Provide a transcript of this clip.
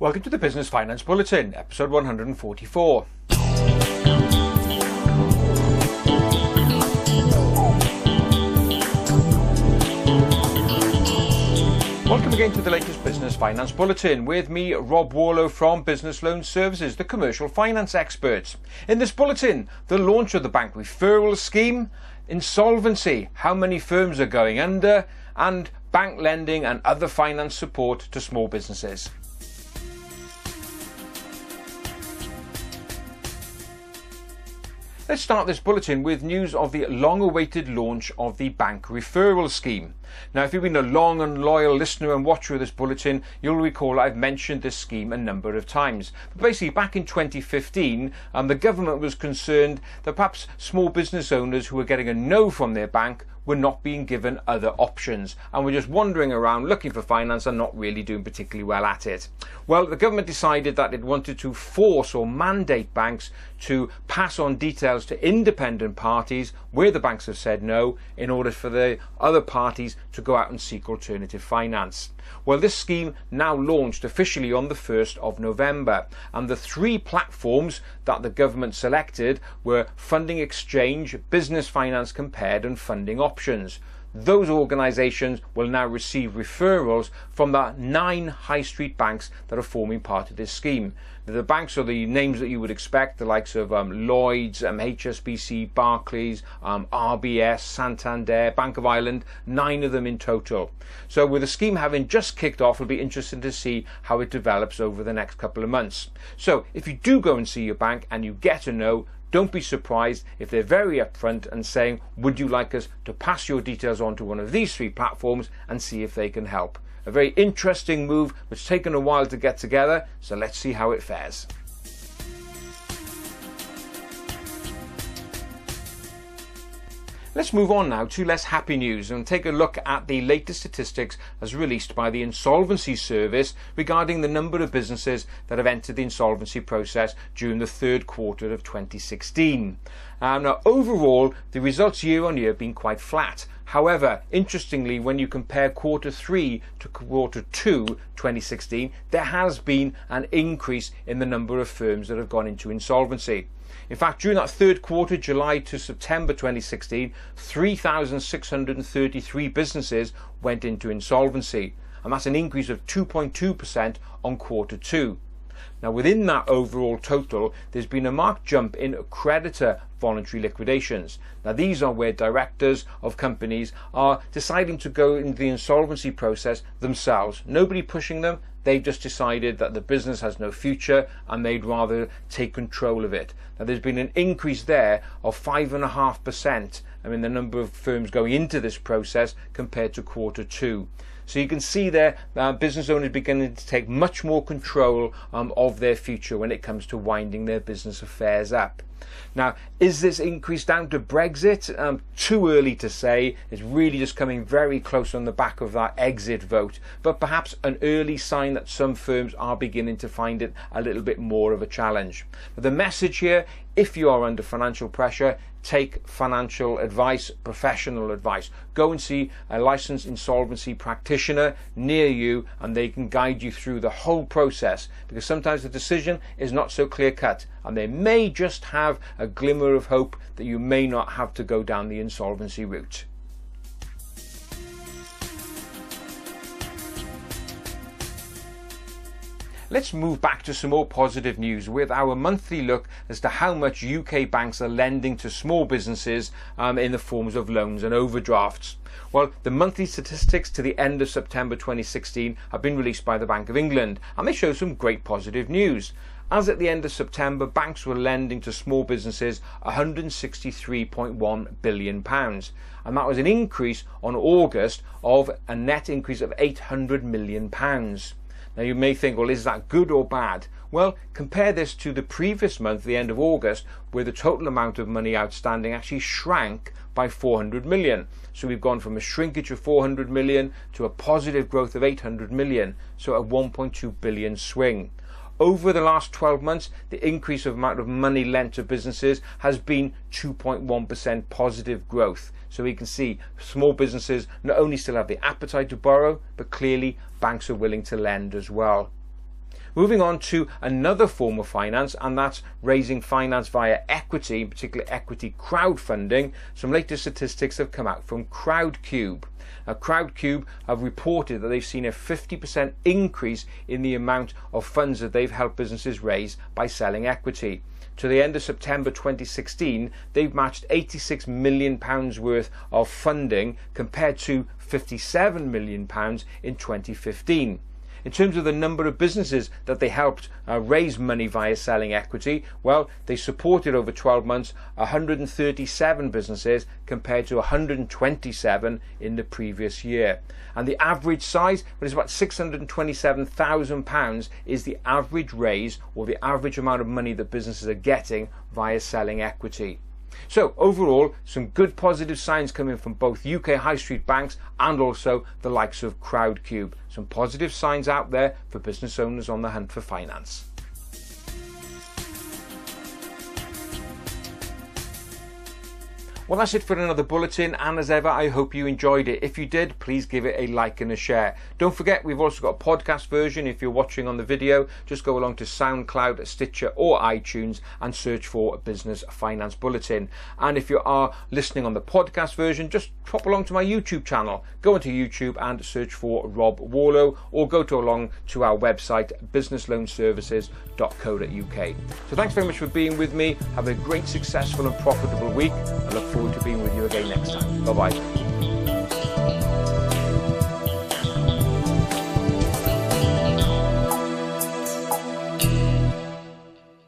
Welcome to the Business Finance Bulletin, episode 144. Welcome again to the latest Business Finance Bulletin with me, Rob Warlow from Business Loan Services, the commercial finance experts. In this bulletin, the launch of the bank referral scheme, insolvency, how many firms are going under, and bank lending and other finance support to small businesses. Let's start this bulletin with news of the long awaited launch of the bank referral scheme. Now, if you've been a long and loyal listener and watcher of this bulletin, you'll recall I've mentioned this scheme a number of times. But basically, back in 2015, um, the government was concerned that perhaps small business owners who were getting a no from their bank were not being given other options and were just wandering around looking for finance and not really doing particularly well at it. Well, the government decided that it wanted to force or mandate banks to pass on details to independent parties where the banks have said no in order for the other parties to go out and seek alternative finance. Well, this scheme now launched officially on the 1st of November, and the three platforms that the government selected were Funding Exchange, Business Finance Compared, and Funding Options those organisations will now receive referrals from the nine high street banks that are forming part of this scheme. The banks are the names that you would expect, the likes of um, Lloyds, um, HSBC, Barclays, um, RBS, Santander, Bank of Ireland, nine of them in total. So with the scheme having just kicked off, it'll be interesting to see how it develops over the next couple of months. So if you do go and see your bank and you get a no, don't be surprised if they're very upfront and saying, Would you like us to pass your details on to one of these three platforms and see if they can help? A very interesting move which taken a while to get together, so let's see how it fares. Let's move on now to less happy news and take a look at the latest statistics as released by the Insolvency Service regarding the number of businesses that have entered the insolvency process during the third quarter of 2016. Um, now, overall, the results year on year have been quite flat. However, interestingly, when you compare quarter three to quarter two 2016, there has been an increase in the number of firms that have gone into insolvency. In fact, during that third quarter, July to September 2016, 3,633 businesses went into insolvency, and that's an increase of 2.2% on quarter two. Now, within that overall total, there's been a marked jump in creditor voluntary liquidations. Now, these are where directors of companies are deciding to go into the insolvency process themselves. Nobody pushing them, they've just decided that the business has no future and they'd rather take control of it. Now, there's been an increase there of 5.5%. I mean, the number of firms going into this process compared to quarter two. So you can see there uh, business owners beginning to take much more control um, of their future when it comes to winding their business affairs up. Now, is this increase down to Brexit? Um, too early to say. It's really just coming very close on the back of that exit vote, but perhaps an early sign that some firms are beginning to find it a little bit more of a challenge. But the message here if you are under financial pressure, take financial advice, professional advice. Go and see a licensed insolvency practitioner near you and they can guide you through the whole process because sometimes the decision is not so clear cut and they may just have a glimmer of hope that you may not have to go down the insolvency route. Let's move back to some more positive news with our monthly look as to how much UK banks are lending to small businesses um, in the forms of loans and overdrafts. Well, the monthly statistics to the end of September 2016 have been released by the Bank of England and they show some great positive news. As at the end of September, banks were lending to small businesses £163.1 billion. And that was an increase on August of a net increase of £800 million. Now you may think, well, is that good or bad? Well, compare this to the previous month, the end of August, where the total amount of money outstanding actually shrank by 400 million. So we've gone from a shrinkage of 400 million to a positive growth of 800 million, so a 1.2 billion swing. Over the last 12 months, the increase of amount of money lent to businesses has been 2.1% positive growth. So we can see small businesses not only still have the appetite to borrow, but clearly banks are willing to lend as well. Moving on to another form of finance, and that's raising finance via equity, particularly equity crowdfunding. Some latest statistics have come out from Crowdcube. Now, Crowdcube have reported that they've seen a 50% increase in the amount of funds that they've helped businesses raise by selling equity. To the end of September 2016, they've matched 86 million pounds worth of funding compared to 57 million pounds in 2015. In terms of the number of businesses that they helped uh, raise money via selling equity, well, they supported over 12 months 137 businesses compared to 127 in the previous year. And the average size, which is about £627,000, is the average raise or the average amount of money that businesses are getting via selling equity. So overall, some good positive signs coming from both UK high street banks and also the likes of Crowdcube. Some positive signs out there for business owners on the hunt for finance. Well, that's it for another bulletin, and as ever, I hope you enjoyed it. If you did, please give it a like and a share. Don't forget, we've also got a podcast version. If you're watching on the video, just go along to SoundCloud, Stitcher, or iTunes and search for Business Finance Bulletin. And if you are listening on the podcast version, just pop along to my YouTube channel. Go into YouTube and search for Rob Warlow, or go to along to our website, businessloanservices.co.uk. So thanks very much for being with me. Have a great, successful, and profitable week. I look forward forward to being with you again next time. Bye bye.